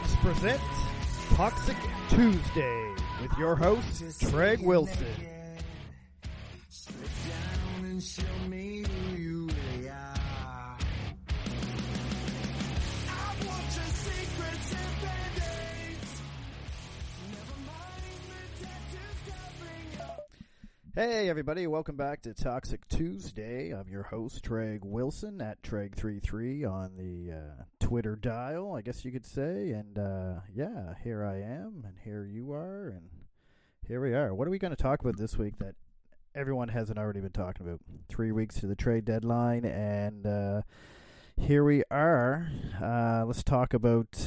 Habs present Toxic Tuesday with your host, Treg Wilson. Hey everybody, welcome back to Toxic Tuesday. I'm your host, Treg Wilson, at Treg33 on the uh, Twitter dial, I guess you could say. And uh, yeah, here I am, and here you are, and here we are. What are we going to talk about this week that everyone hasn't already been talking about? Three weeks to the trade deadline, and uh, here we are. Uh, let's talk about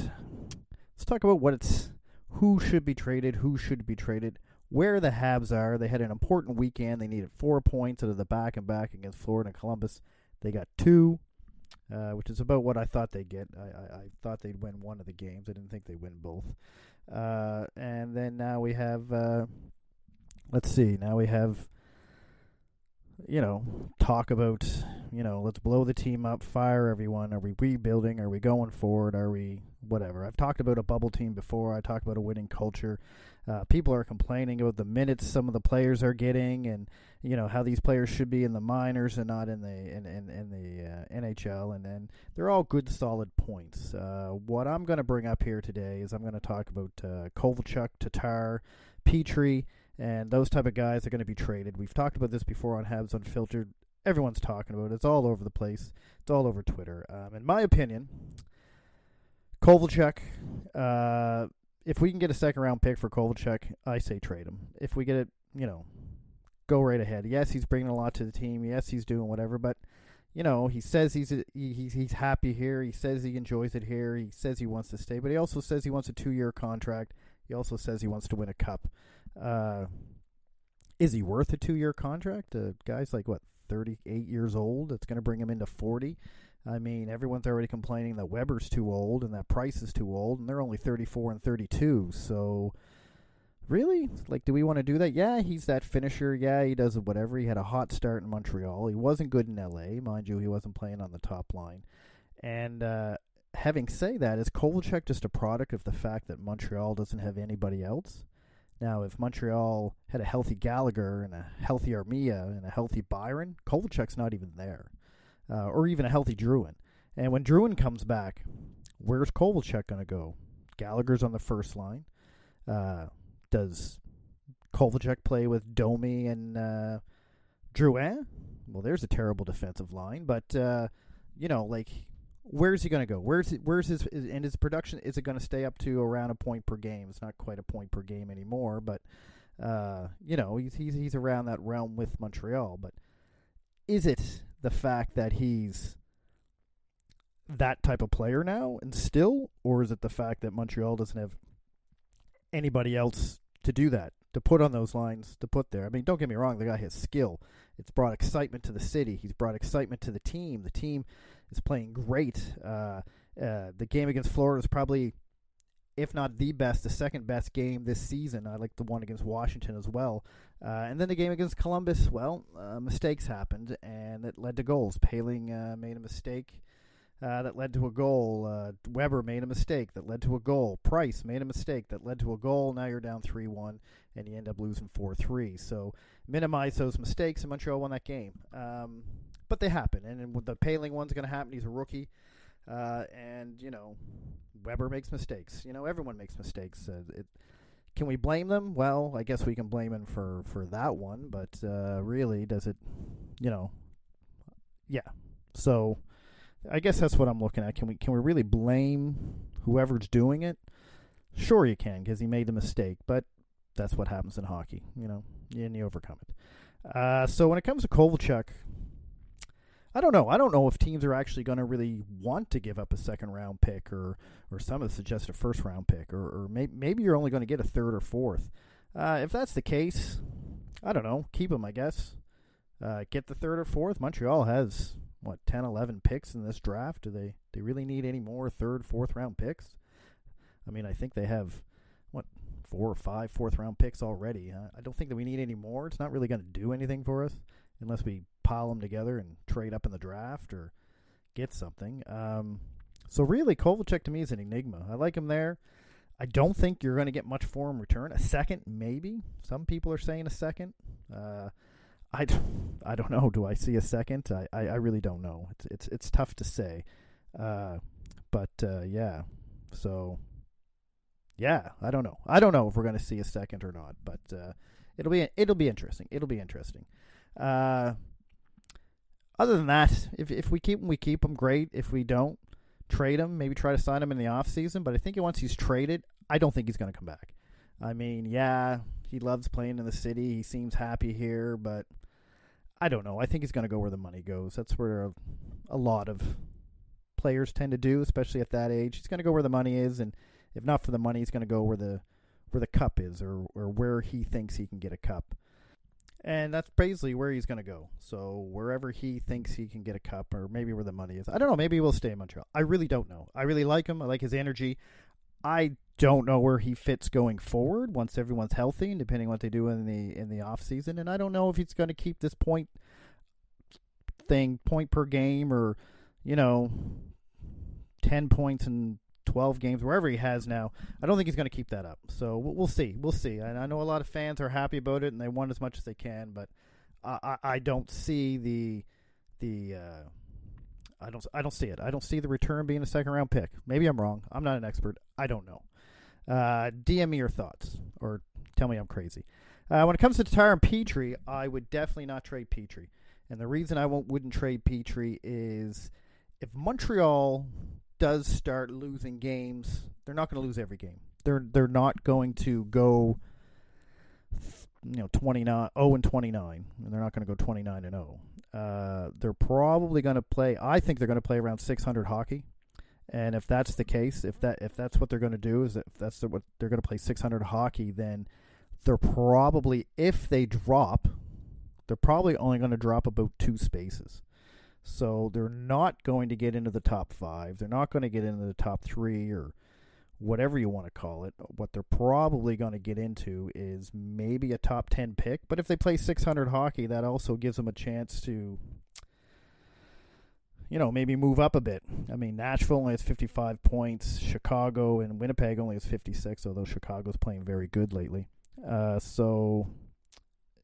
let's talk about what it's who should be traded, who should be traded where the Habs are. They had an important weekend. They needed four points out of the back and back against Florida and Columbus. They got two, uh, which is about what I thought they'd get. I, I, I, thought they'd win one of the games. I didn't think they'd win both. Uh, and then now we have, uh, let's see, now we have, you know, talk about, you know, let's blow the team up, fire everyone. Are we rebuilding? Are we going forward? Are we whatever? I've talked about a bubble team before. I talked about a winning culture. Uh, people are complaining about the minutes some of the players are getting, and you know how these players should be in the minors and not in the in in, in the uh, NHL, and then they're all good, solid points. Uh, what I'm going to bring up here today is I'm going to talk about uh, Kovalchuk, Tatar, Petry, and those type of guys are going to be traded. We've talked about this before on Habs Unfiltered. Everyone's talking about it. It's all over the place. It's all over Twitter. Um, in my opinion, Kovalchuk. Uh, if we can get a second round pick for Kovalchuk, I say trade him. If we get it, you know, go right ahead. Yes, he's bringing a lot to the team. Yes, he's doing whatever, but you know, he says he's he, he's he's happy here. He says he enjoys it here. He says he wants to stay, but he also says he wants a two year contract. He also says he wants to win a cup. Uh, is he worth a two year contract? A guy's like what thirty eight years old. It's going to bring him into forty. I mean, everyone's already complaining that Weber's too old and that Price is too old, and they're only 34 and 32. So, really? Like, do we want to do that? Yeah, he's that finisher. Yeah, he does whatever. He had a hot start in Montreal. He wasn't good in LA. Mind you, he wasn't playing on the top line. And uh, having said that, is Kovalchuk just a product of the fact that Montreal doesn't have anybody else? Now, if Montreal had a healthy Gallagher and a healthy Armia and a healthy Byron, Kovalchuk's not even there uh, or even a healthy Drouin. And when Drouin comes back, where's Kovalchuk going to go? Gallagher's on the first line. Uh, does Kovalchuk play with Domi and uh? Well, there's a terrible defensive line, but uh, you know, like, where's he going to go? Where's it, where's his and his production? Is it going to stay up to around a point per game? It's not quite a point per game anymore, but uh, you know, he's he's he's around that realm with Montreal. But is it the fact that he's that type of player now and still, or is it the fact that Montreal doesn't have anybody else to do that, to put on those lines, to put there? I mean, don't get me wrong, the guy has skill. It's brought excitement to the city. He's brought excitement to the team. The team is playing great. Uh, uh, the game against Florida is probably, if not the best, the second best game this season. I like the one against Washington as well. Uh, and then the game against Columbus, well, uh, mistakes happened, and it led to goals. Poehling uh, made a mistake uh, that led to a goal. Uh, Weber made a mistake that led to a goal. Price made a mistake that led to a goal. Now you're down 3 1, and you end up losing 4 3. So minimize those mistakes, and Montreal won that game. Um, but they happen, and, the Poehling one's going to happen. He's a rookie. Uh, and, you know, Weber makes mistakes. You know, everyone makes mistakes. it can we blame them? Well, I guess we can blame him for for that one, but uh, really, does it? You know, yeah, So I guess that's what I'm looking at. Can we can we really blame whoever's doing it? Sure, you can because he made the mistake, but that's what happens in hockey, you know, and you overcome it. Uh, so when it comes to Kovalchuk, I don't know. I don't know if teams are actually going to really want to give up a second round pick, or or some have suggested a first round pick, or or may, maybe you're only going to get a third or fourth. Uh, if that's the case, I don't know. Keep them, I guess. Uh, get the third or fourth. Montreal has what 10, 11 picks in this draft. Do they they really need any more third, fourth round picks? I mean, I think they have what four or five fourth round picks already. Uh, I don't think that we need any more. It's not really going to do anything for us unless we pile them together and trade up in the draft or get something. Um, so really, Kovalchuk to me is an enigma. I like him there. I don't think you're going to get much for him return. A second, maybe. Some people are saying a second. Uh, I, I don't know. Do I see a second? I, I, I really don't know. It's it's it's tough to say. Uh, but uh, yeah. So yeah, I don't know. I don't know if we're going to see a second or not. But uh, it'll be it'll be interesting. It'll be interesting. Other than that, if if we keep him, we keep him. Great. If we don't, trade him. Maybe try to sign him in the off season. But I think once he's traded, I don't think he's going to come back. I mean, yeah, he loves playing in the city. He seems happy here, but I don't know. I think he's going to go where the money goes. That's where a, a lot of players tend to do, especially at that age. He's going to go where the money is, and if not for the money, he's going to go where the where the cup is, or or where he thinks he can get a cup and that's basically where he's going to go. So wherever he thinks he can get a cup, or maybe where the money is, I don't know. Maybe he will stay in Montreal. I really don't know. I really like him. I like his energy. I don't know where he fits going forward once everyone's healthy, and depending on what they do in the in the off season. And I don't know if he's going to keep this point thing, point per game, or you know, ten points and 12 games, wherever he has now. I don't think he's going to keep that up. So we'll, see. We'll see. And I know a lot of fans are happy about it and they want as much as they can, but I, I, don't see the the uh, I don't I don't see it. I don't see the return being a second round pick. Maybe I'm wrong. I'm not an expert. I don't know. Uh, DM me your thoughts or tell me I'm crazy. Uh, when it comes to Tatar Petry, I would definitely not trade Petry. And the reason I won't, wouldn't trade Petry is if Montreal does start losing games, they're not going to lose every game. They're they're not going to go you know 29 0 and 29 and they're not going to go 29 and 0. Uh, they're probably going to play I think they're going to play around 600 hockey. And if that's the case, if that if that's what they're going to do is if that's what they're going to play 600 hockey, then they're probably if they drop, they're probably only going to drop about two spaces. So they're not going to get into the top five. They're not going to get into the top three or whatever you want to call it. What they're probably going to get into is maybe a top 10 pick. But if they play 600 hockey, that also gives them a chance to, you know, maybe move up a bit. I mean, Nashville only has 55 points. Chicago and Winnipeg only has 56, although Chicago's playing very good lately. Uh, so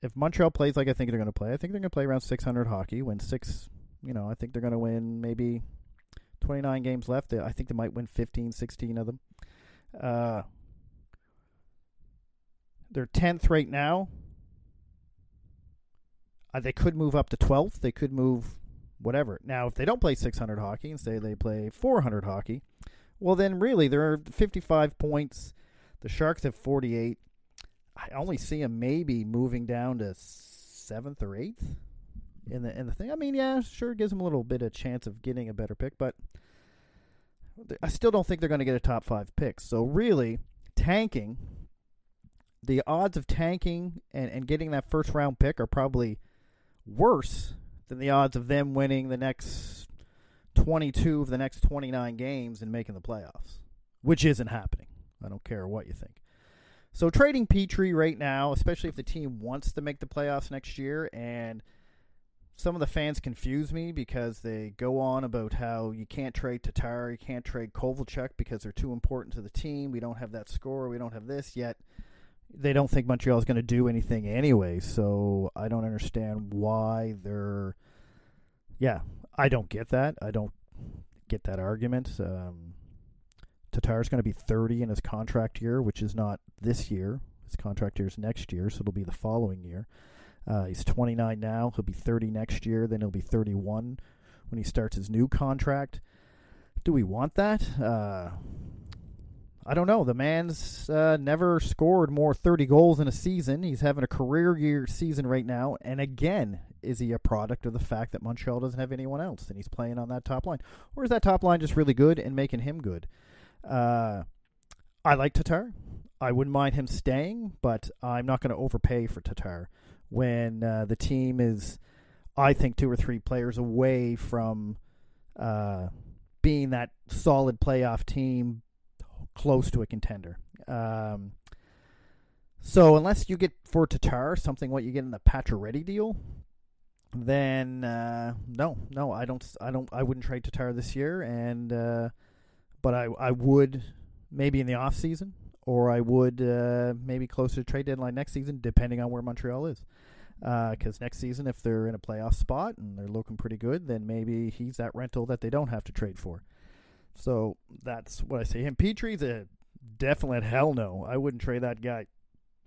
if Montreal plays like I think they're going to play, I think they're going to play around 600 hockey, win six you know, I think they're going to win maybe 29 games left. I think they might win 15, 16 of them. Uh, they're 10th right now. Uh, they could move up to 12th. They could move whatever. Now, if they don't play 600 hockey and say they play 400 hockey, well, then really there are 55 points. The Sharks have 48. I only see them maybe moving down to seventh or eighth in the in the thing. I mean, yeah, sure, gives them a little bit of chance of getting a better pick, but I still don't think they're going to get a top five pick. So really, tanking, the odds of tanking and, and getting that first round pick are probably worse than the odds of them winning the next 22 of the next 29 games and making the playoffs, which isn't happening. I don't care what you think. So trading Petry right now, especially if the team wants to make the playoffs next year and – some of the fans confuse me because they go on about how you can't trade Tatar, you can't trade Kovalchuk because they're too important to the team. We don't have that score, we don't have this yet. They don't think Montreal is going to do anything anyway, so I don't understand why they're. Yeah, I don't get that. I don't get that argument. Um, is going to be 30 in his contract year, which is not this year. His contract year is next year, so it'll be the following year. Uh, he's 29 now. He'll be 30 next year. Then he'll be 31 when he starts his new contract. Do we want that? Uh, I don't know. The man's uh, never scored more 30 goals in a season. He's having a career year season right now. And again, is he a product of the fact that Montreal doesn't have anyone else and he's playing on that top line? Or is that top line just really good and making him good? Uh, I like Tatar. I wouldn't mind him staying, but I'm not going to overpay for Tatar when uh, the team is, I think, two or three players away from uh, being that solid playoff team close to a contender. Um, so unless you get for Tatar something what you get in the Pacioretty deal, then uh, no, no, I don't, I don't, I wouldn't trade Tatar this year, and uh, but I, I would maybe in the off season, or I would uh, maybe closer to trade deadline next season, depending on where Montreal is. Because uh, next season, if they're in a playoff spot and they're looking pretty good, then maybe he's that rental that they don't have to trade for. So that's what I say. Him Petry's a definite hell no. I wouldn't trade that guy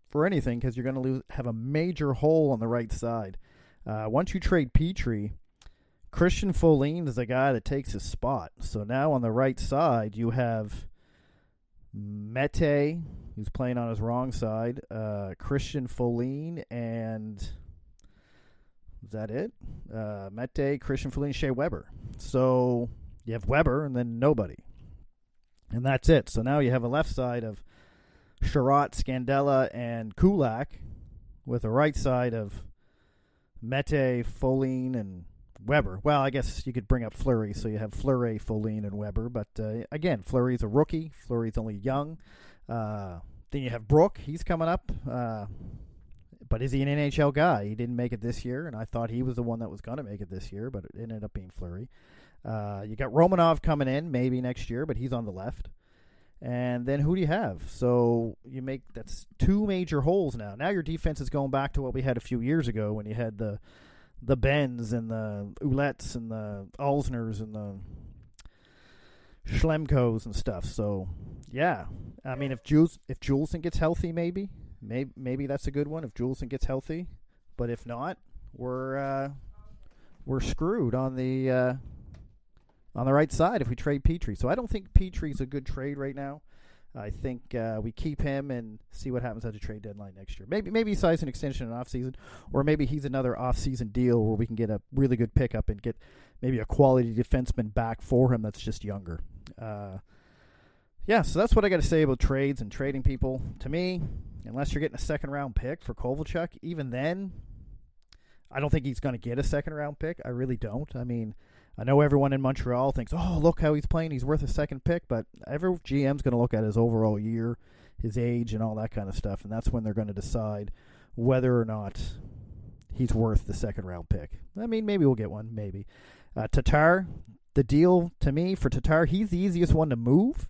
for anything because you're going to lose have a major hole on the right side. Uh, once you trade Petry, Christian Folin is a guy that takes his spot. So now on the right side, you have Mete, who's playing on his wrong side, uh, Christian Folin, and is that it? Uh, Mete, Christian Folin, Shea Weber. So you have Weber and then nobody. And that's it. So now you have a left side of Chiarot, Scandella, and Kulak with a right side of Mete, Folin, and Weber. Well, I guess you could bring up Fleury, so you have Fleury, Folin, and Weber. But uh, again, Fleury's a rookie. Fleury's only young. Uh, then you have Brook. He's coming up. Uh, but is he an NHL guy? He didn't make it this year, and I thought he was the one that was going to make it this year, but it ended up being Fleury. Uh, you got Romanov coming in maybe next year, but he's on the left. And then who do you have? So you make that's two major holes now. Now your defense is going back to what we had a few years ago when you had the the Benns and the Ouellets and the Alzners and the Schlemkos and stuff. So yeah, I mean if Jules if Juulsen gets healthy, maybe maybe maybe that's a good one if Juulsen gets healthy. But if not, we're uh, we're screwed on the uh, on the right side if we trade Petry. So I don't think Petry's a good trade right now. I think uh, we keep him and see what happens at the trade deadline next year. Maybe maybe he signs an extension in off season, or maybe he's another off season deal where we can get a really good pickup and get maybe a quality defenseman back for him that's just younger. Uh, yeah, so that's what I got to say about trades and trading people. To me, unless you're getting a second round pick for Kovalchuk, even then, I don't think he's going to get a second round pick. I really don't. I mean, I know everyone in Montreal thinks, "Oh, look how he's playing; he's worth a second pick." But every GM's going to look at his overall year, his age, and all that kind of stuff, and that's when they're going to decide whether or not he's worth the second round pick. I mean, maybe we'll get one, maybe. Uh, Tatar, the deal to me for Tatar, he's the easiest one to move,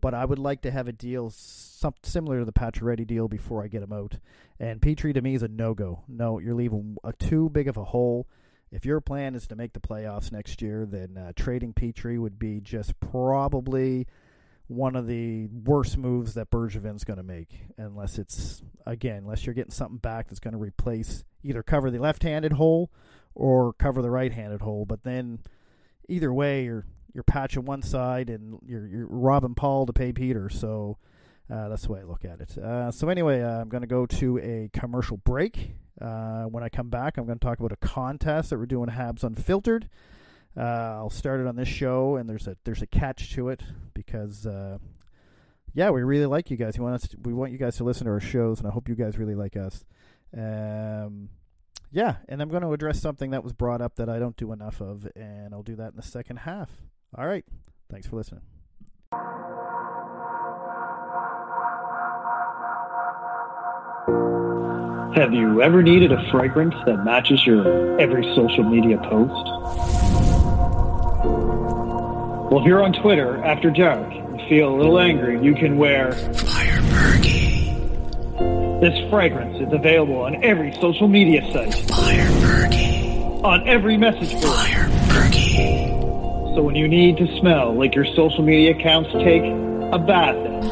but I would like to have a deal some, similar to the Pacioretty deal before I get him out. And Petry to me is a no go. No, you're leaving a too big of a hole if your plan is to make the playoffs next year, then uh, trading Petry would be just probably one of the worst moves that Bergevin's going to make, unless it's again, unless you're getting something back that's going to replace either cover the left-handed hole or cover the right-handed hole. But then, either way, you're you're patching one side and you're you're robbing Paul to pay Peter. So uh, that's the way I look at it. Uh, so anyway, uh, I'm going to go to a commercial break. Uh, when I come back, I'm going to talk about a contest that we're doing Habs Unfiltered. Uh, I'll start it on this show, and there's a there's a catch to it because uh, yeah, we really like you guys. We want us to, we want you guys to listen to our shows, and I hope you guys really like us. Um, yeah, and I'm going to address something that was brought up that I don't do enough of, and I'll do that in the second half. All right, thanks for listening. Have you ever needed a fragrance that matches your every social media post? Well, if you're on Twitter after dark and feel a little angry, you can wear Fire Berkey. This fragrance is available on every social media site. Fire Berkey. On every message board. Fire Berkey. So when you need to smell like your social media accounts take a bath in,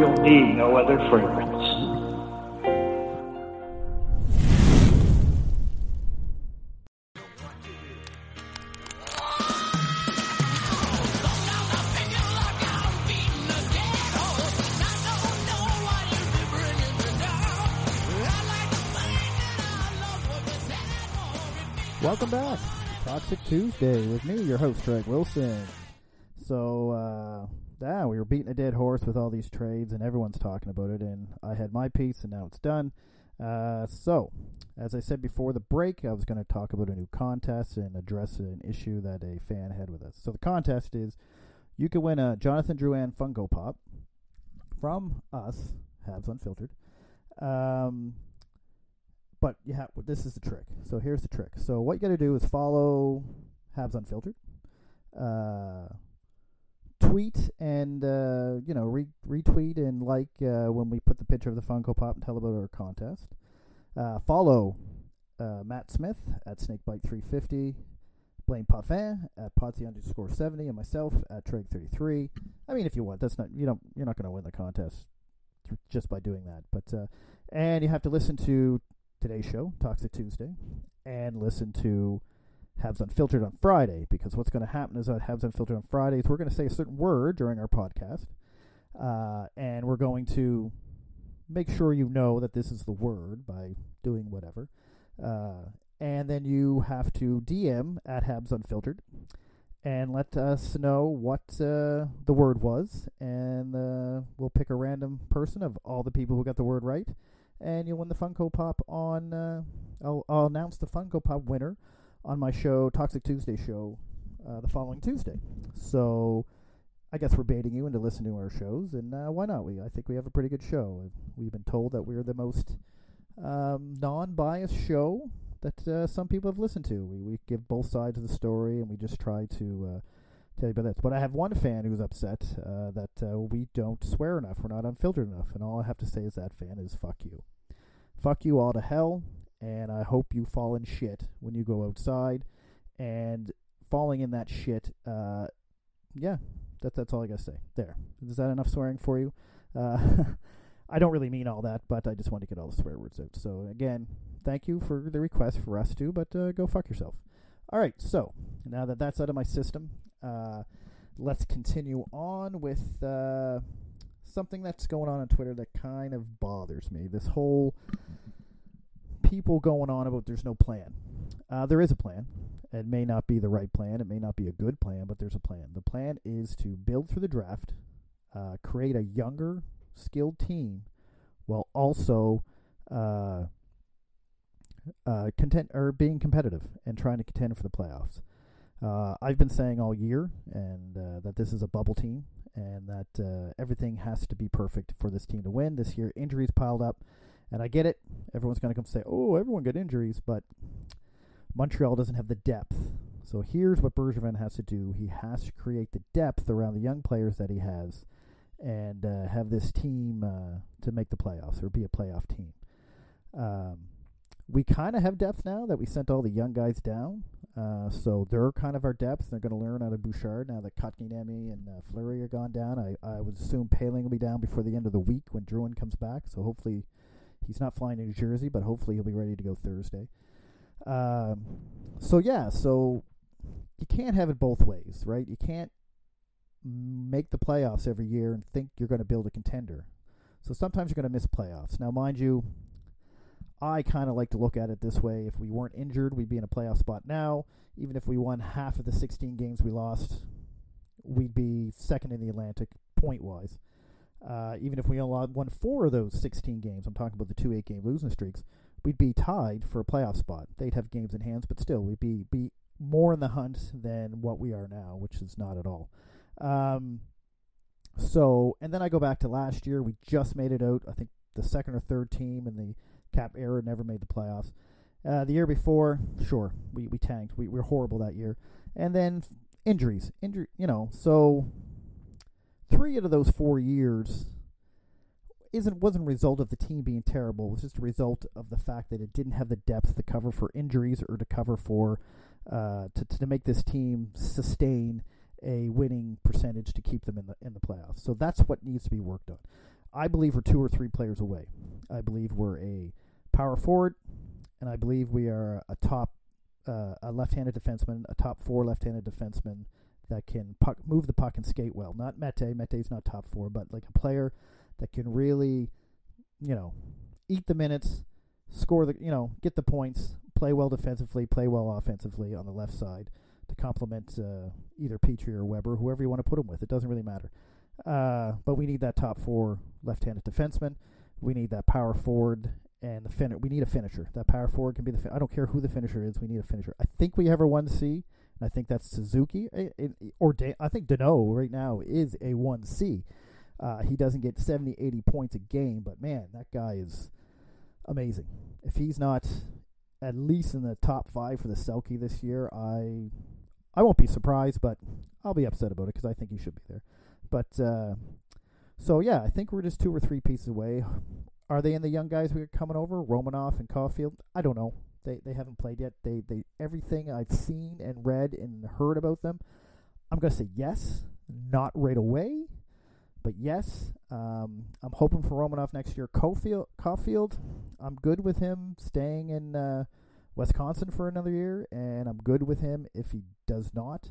you'll need no other fragrance. Welcome back to Toxic Tuesday with me, your host, Treg Wilson. So, uh, yeah, we were beating a dead horse with all these trades, and everyone's talking about it, and I had my piece, and now it's done. Uh, so, as I said before the break, I was going to talk about a new contest and address an issue that a fan had with us. So, the contest is you can win a Jonathan Drouin Funko Pop from us, Habs Unfiltered. Um, but you have this is the trick. So here's the trick. So what you got to do is follow Habs Unfiltered, uh, tweet and uh, you know re- retweet and like uh, when we put the picture of the Funko Pop and tell about our contest. Uh, follow uh, Matt Smith at Snakebite350, Blaine Potvin at Potsy underscore 70, and myself at Treg33. I mean, if you want, that's not you don't you're not going to win the contest just by doing that, but uh, and you have to listen to today's show, Toxic Tuesday, and listen to Habs Unfiltered on Friday, because what's going to happen is at Habs Unfiltered on Fridays, we're going to say a certain word during our podcast, uh, and we're going to make sure you know that this is the word by doing whatever. Uh, and then you have to DM at Habs Unfiltered and let us know what uh, the word was, and uh, we'll pick a random person of all the people who got the word right and you'll win the Funko Pop on. Uh, I'll, I'll, announce the Funko Pop winner on my show, Toxic Tuesday show, uh, the following Tuesday. So I guess we're baiting you into listening to our shows, and uh, why not? We I think we have a pretty good show. We've been told that we're the most um, non-biased show that uh, some people have listened to. We we give both sides of the story, and we just try to uh, tell you about this. But I have one fan who's upset uh, that uh, we don't swear enough. We're not unfiltered enough. And all I have to say is that fan is fuck you. Fuck you all to hell. And I hope you fall in shit when you go outside. And falling in that shit, uh, yeah, that, that's all I got to say. There. Is that enough swearing for you? Uh, I don't really mean all that, but I just want to get all the swear words out. So, again, thank you for the request for us to, but uh, go fuck yourself. All right, so now that that's out of my system, uh, let's continue on with uh, something that's going on on Twitter that kind of bothers me. This whole people going on about there's no plan. Uh, there is a plan. It may not be the right plan. It may not be a good plan, but there's a plan. The plan is to build through the draft, uh, create a younger, skilled team, while also uh, uh, content or being competitive and trying to contend for the playoffs. Uh, I've been saying all year and uh, that this is a bubble team and that everything has to be perfect for this team to win. This year, injuries piled up, and I get it. Everyone's going to come say, "Oh, everyone got injuries," but Montreal doesn't have the depth. So here's what Bergevin has to do: he has to create the depth around the young players that he has, and uh, have this team uh, to make the playoffs or be a playoff team. Um, we kind of have depth now that we sent all the young guys down. Uh, so they're kind of our depth. They're going to learn out of Bouchard now that Kotkaniemi and uh, Fleury are gone down. I, I would assume Poehling will be down before the end of the week when Drouin comes back. So hopefully he's not flying to New Jersey, but hopefully he'll be ready to go Thursday. Um, so yeah, so you can't have it both ways, right? You can't make the playoffs every year and think you're going to build a contender. So sometimes you're going to miss playoffs. Now, mind you, I kind of like to look at it this way. If we weren't injured, we'd be in a playoff spot now. Even if we won half of the 16 games we lost, we'd be second in the Atlantic point wise. Uh, even if we only won four of those 16 games, I'm talking about the two eight game losing streaks, we'd be tied for a playoff spot. They'd have games in hand, but still, we'd be, be more in the hunt than what we are now, which is not at all. Um, so, and then I go back to last year. We just made it out. I think the second or third team in the Cap era never made the playoffs. Uh, the year before, sure, we, we tanked. We, we were horrible that year. And then injuries. Injury, you know, so three out of those four years isn't wasn't a result of the team being terrible. It was just a result of the fact that it didn't have the depth to cover for injuries or to cover for uh, to to make this team sustain a winning percentage to keep them in the in the playoffs. So that's what needs to be worked on. I believe we're two or three players away. I believe we're a power forward, and I believe we are a top, uh, a left-handed defenseman, a top four left-handed defenseman that can puck, move the puck and skate well. Not Mete. Mete's not top four, but like a player that can really, you know, eat the minutes, score the, you know, get the points, play well defensively, play well offensively on the left side to complement uh, either Petry or Weber, whoever you want to put him with. It doesn't really matter. Uh, but we need that top four left-handed defenseman. We need that power forward and the fin- We need a finisher. That power forward can be the. Fin- I don't care who the finisher is. We need a finisher. I think we have our one C, I think that's Suzuki or I think Danault right now is a one C. Uh, he doesn't get 70, 80 points a game, but man, that guy is amazing. If he's not at least in the top five for the Selke this year, I I won't be surprised, but I'll be upset about it because I think he should be there. But uh, so yeah, I think we're just two or three pieces away. Are they in the young guys we are coming over, Romanov and Caufield? I don't know. They they haven't played yet. They they everything I've seen and read and heard about them, I'm gonna say yes, not right away, but yes. Um, I'm hoping for Romanov next year. Caufield, Caufield, I'm good with him staying in uh, Wisconsin for another year, and I'm good with him if he does not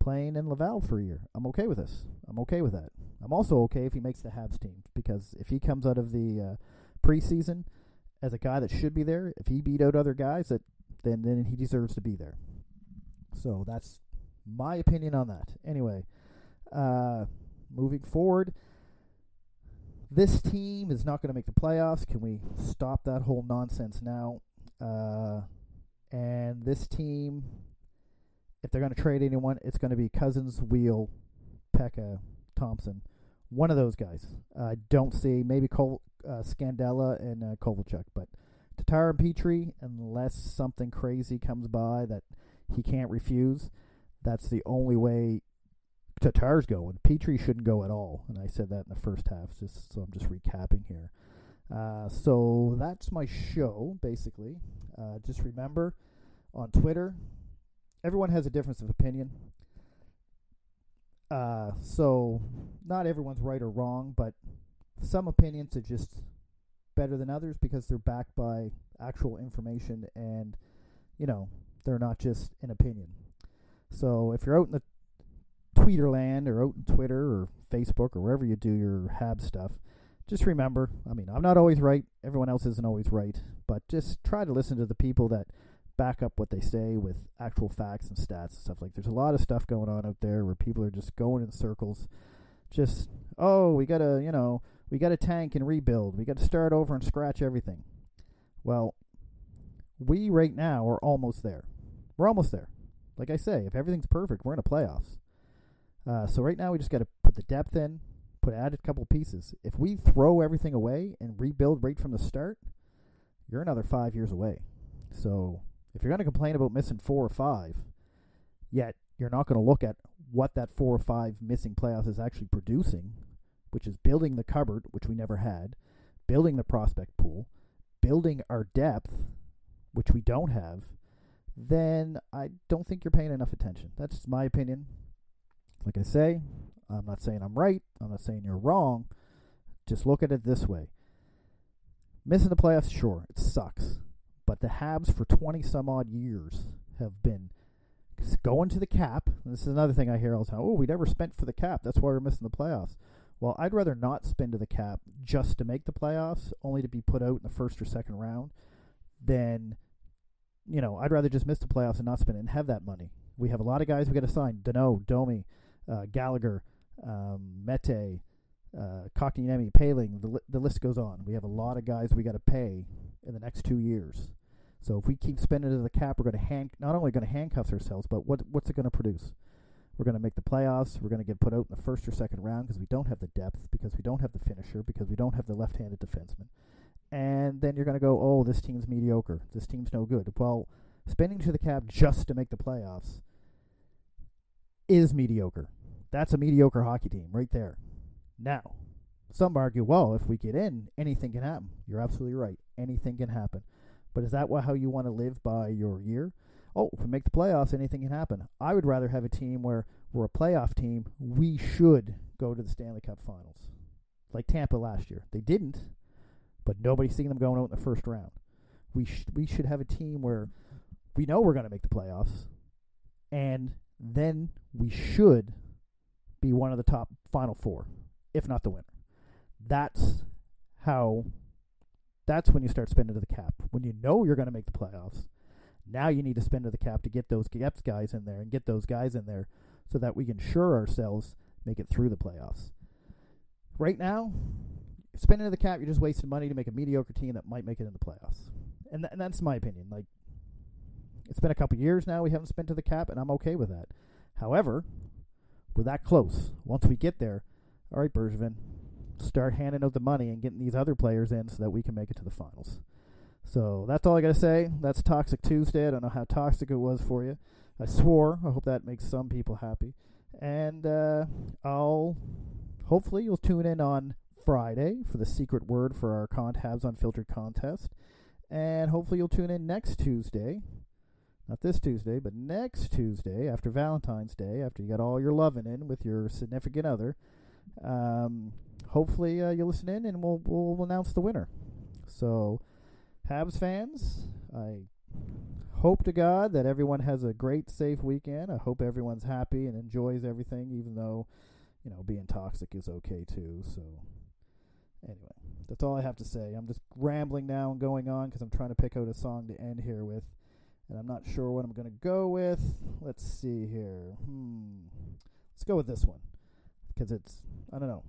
playing in Laval for a year. I'm okay with this. I'm okay with that. I'm also okay if he makes the Habs team because if he comes out of the uh, preseason as a guy that should be there, if he beat out other guys, that then then he deserves to be there. So that's my opinion on that. Anyway, uh, moving forward, this team is not going to make the playoffs. Can we stop that whole nonsense now? Uh, and this team if they're going to trade anyone, it's going to be Cousins, Weal, Pekka, Thompson. One of those guys. I don't see maybe Col- uh, Scandella and uh, Kovalchuk, but Tatar and Petry, unless something crazy comes by that he can't refuse, that's the only way Tatar's going. Petry shouldn't go at all, and I said that in the first half. Just so I'm just recapping here. Uh, so that's my show, basically. Uh, just remember on Twitter, everyone has a difference of opinion. Uh, so not everyone's right or wrong, but some opinions are just better than others because they're backed by actual information and you know they're not just an opinion. So if you're out in the Tweeter land or out in Twitter or Facebook or wherever you do your Hab stuff, just remember, I mean, I'm not always right. Everyone else isn't always right, but just try to listen to the people that back up what they say with actual facts and stats and stuff. Like there's a lot of stuff going on out there where people are just going in circles. Just oh, we gotta you know we gotta tank and rebuild. We got to start over and scratch everything. Well, we right now are almost there. We're almost there. Like I say, if everything's perfect, we're in the playoffs. Uh, so right now we just got to put the depth in, put add a couple pieces. If we throw everything away and rebuild right from the start, you're another five years away. So if you're going to complain about missing four or five, yet you're not going to look at what that four or five missing playoffs is actually producing, which is building the cupboard, which we never had, building the prospect pool, building our depth, which we don't have, then I don't think you're paying enough attention. That's my opinion. Like I say, I'm not saying I'm right. I'm not saying you're wrong. Just look at it this way. Missing the playoffs, sure, it sucks. But the Habs for 20 some odd years have been going to the cap. This is another thing I hear all the time. Oh, we never spent for the cap. That's why we're missing the playoffs. Well, I'd rather not spend to the cap just to make the playoffs, only to be put out in the first or second round, than, you know, I'd rather just miss the playoffs and not spend it and have that money. We have a lot of guys we got to sign. Danault, Domi, uh, Gallagher, um, Mete, uh, Kotkaniemi, Poehling, the, li- the list goes on. We have a lot of guys we got to pay in the next two years. So if we keep spending to the cap, we're going to hand not only going to handcuff ourselves, but what what's it going to produce? We're going to make the playoffs. We're going to get put out in the first or second round because we don't have the depth, because we don't have the finisher, because we don't have the left-handed defenseman. And then you're going to go, oh, this team's mediocre. This team's no good. Well, spending to the cap just to make the playoffs is mediocre. That's a mediocre hockey team right there. Now, some argue, well, if we get in, anything can happen. You're absolutely right. Anything can happen. But is that how you want to live by your year? Oh, if we make the playoffs, anything can happen. I would rather have a team where we're a playoff team. We should go to the Stanley Cup Finals, like Tampa last year. They didn't, but nobody's seeing them going out in the first round. We sh- we should have a team where we know we're going to make the playoffs, and then we should be one of the top Final Four, if not the winner. That's how. That's when you start spending to the cap. When you know you're going to make the playoffs, Now you need to spend to the cap to get those Geps guys in there and get those guys in there so that we can sure ourselves make it through the playoffs. Right now, spending to the cap, you're just wasting money to make a mediocre team that might make it in the playoffs. And, th- and that's my opinion. Like, it's been a couple years now we haven't spent to the cap, and I'm okay with that. However, we're that close. Once we get there, all right, Bergevin, start handing out the money and getting these other players in so that we can make it to the finals. So that's all I got to say. That's Toxic Tuesday. I don't know how toxic it was for you. I swore. I hope that makes some people happy. And uh, I'll hopefully you'll tune in on Friday for the secret word for our Contabs Unfiltered contest. And hopefully you'll tune in next Tuesday. Not this Tuesday, but next Tuesday after Valentine's Day, after you got all your loving in with your significant other. Um, hopefully uh, you'll listen in and we'll, we'll announce the winner. So, Habs fans, I hope to God that everyone has a great, safe weekend. I hope everyone's happy and enjoys everything, even though, you know, being toxic is okay too. So, anyway, that's all I have to say. I'm just rambling now and going on because I'm trying to pick out a song to end here with, and I'm not sure what I'm going to go with. Let's see here. Hmm. Let's go with this one because it's, I don't know.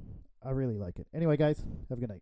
I really like it. Anyway, guys, have a good night.